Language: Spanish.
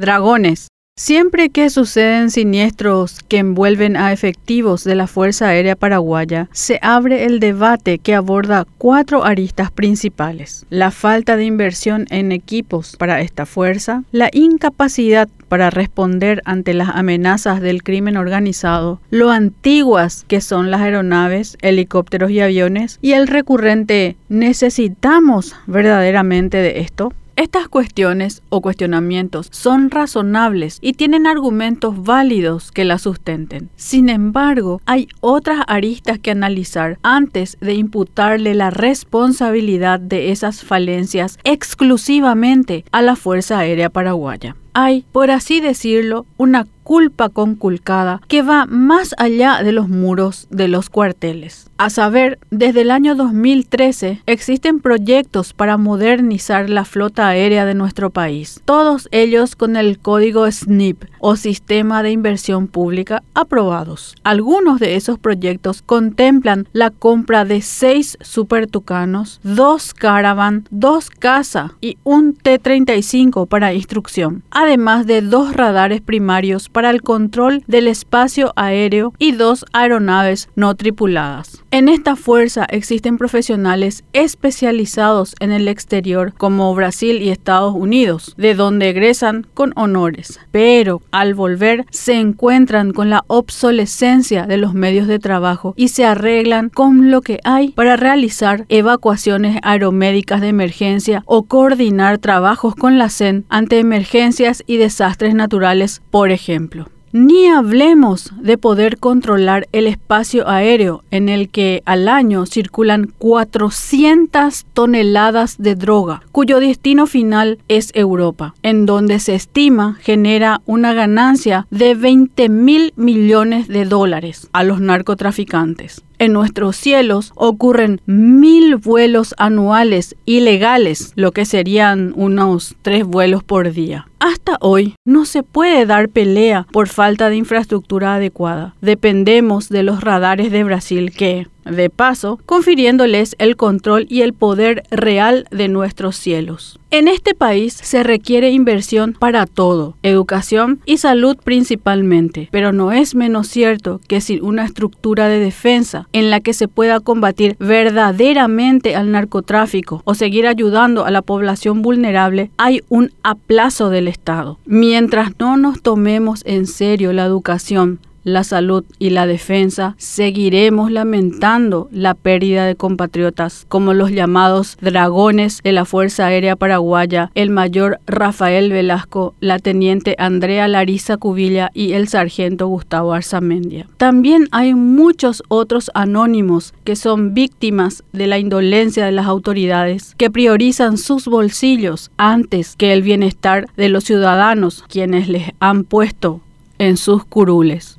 Dragones. Siempre que suceden siniestros que envuelven a efectivos de la Fuerza Aérea Paraguaya, se abre el debate que aborda cuatro aristas principales. La falta de inversión en equipos para esta fuerza, la incapacidad para responder ante las amenazas del crimen organizado, lo antiguas que son las aeronaves, helicópteros y aviones, y el recurrente ¿necesitamos verdaderamente de esto? Estas cuestiones o cuestionamientos son razonables y tienen argumentos válidos que la sustenten. Sin embargo, hay otras aristas que analizar antes de imputarle la responsabilidad de esas falencias exclusivamente a la Fuerza Aérea Paraguaya. Hay, por así decirlo, una culpa conculcada que va más allá de los muros de los cuarteles. A saber, desde el año 2013 existen proyectos para modernizar la flota aérea de nuestro país, todos ellos con el código SNIP o Sistema de Inversión Pública aprobados. Algunos de esos proyectos contemplan la compra de seis Super Tucanos, dos Caravan, dos Casa y un T-35 para instrucción, además de dos radares primarios para el control del espacio aéreo y dos aeronaves no tripuladas. En esta fuerza existen profesionales especializados en el exterior como Brasil y Estados Unidos, de donde egresan con honores, pero al volver se encuentran con la obsolescencia de los medios de trabajo y se arreglan con lo que hay para realizar evacuaciones aeromédicas de emergencia o coordinar trabajos con la CEN ante emergencias y desastres naturales, por Ni hablemos de poder controlar el espacio aéreo en el que al año circulan 400 toneladas de droga, cuyo destino final es Europa, en donde se estima genera una ganancia de 20 mil millones de dólares a los narcotraficantes en nuestros cielos ocurren mil vuelos anuales ilegales, lo que serían unos tres vuelos por día. Hasta hoy no se puede dar pelea por falta de infraestructura adecuada. Dependemos de los radares de Brasil que, de paso, confiriéndoles el control y el poder real de nuestros cielos. En este país se requiere inversión para todo, educación y salud principalmente, pero no es menos cierto que sin una estructura de defensa en la que se pueda combatir verdaderamente al narcotráfico o seguir ayudando a la población vulnerable, hay un aplazo del Estado. Mientras no nos tomemos en serio la educación, la salud y la defensa, seguiremos lamentando la pérdida de compatriotas como los llamados dragones de la Fuerza Aérea Paraguaya, el mayor Rafael Velasco, la teniente Andrea Larisa Cubilla y el sargento Gustavo Arzamendia. También hay muchos otros anónimos que son víctimas de la indolencia de las autoridades, que priorizan sus bolsillos antes que el bienestar de los ciudadanos, quienes les han puesto en sus curules.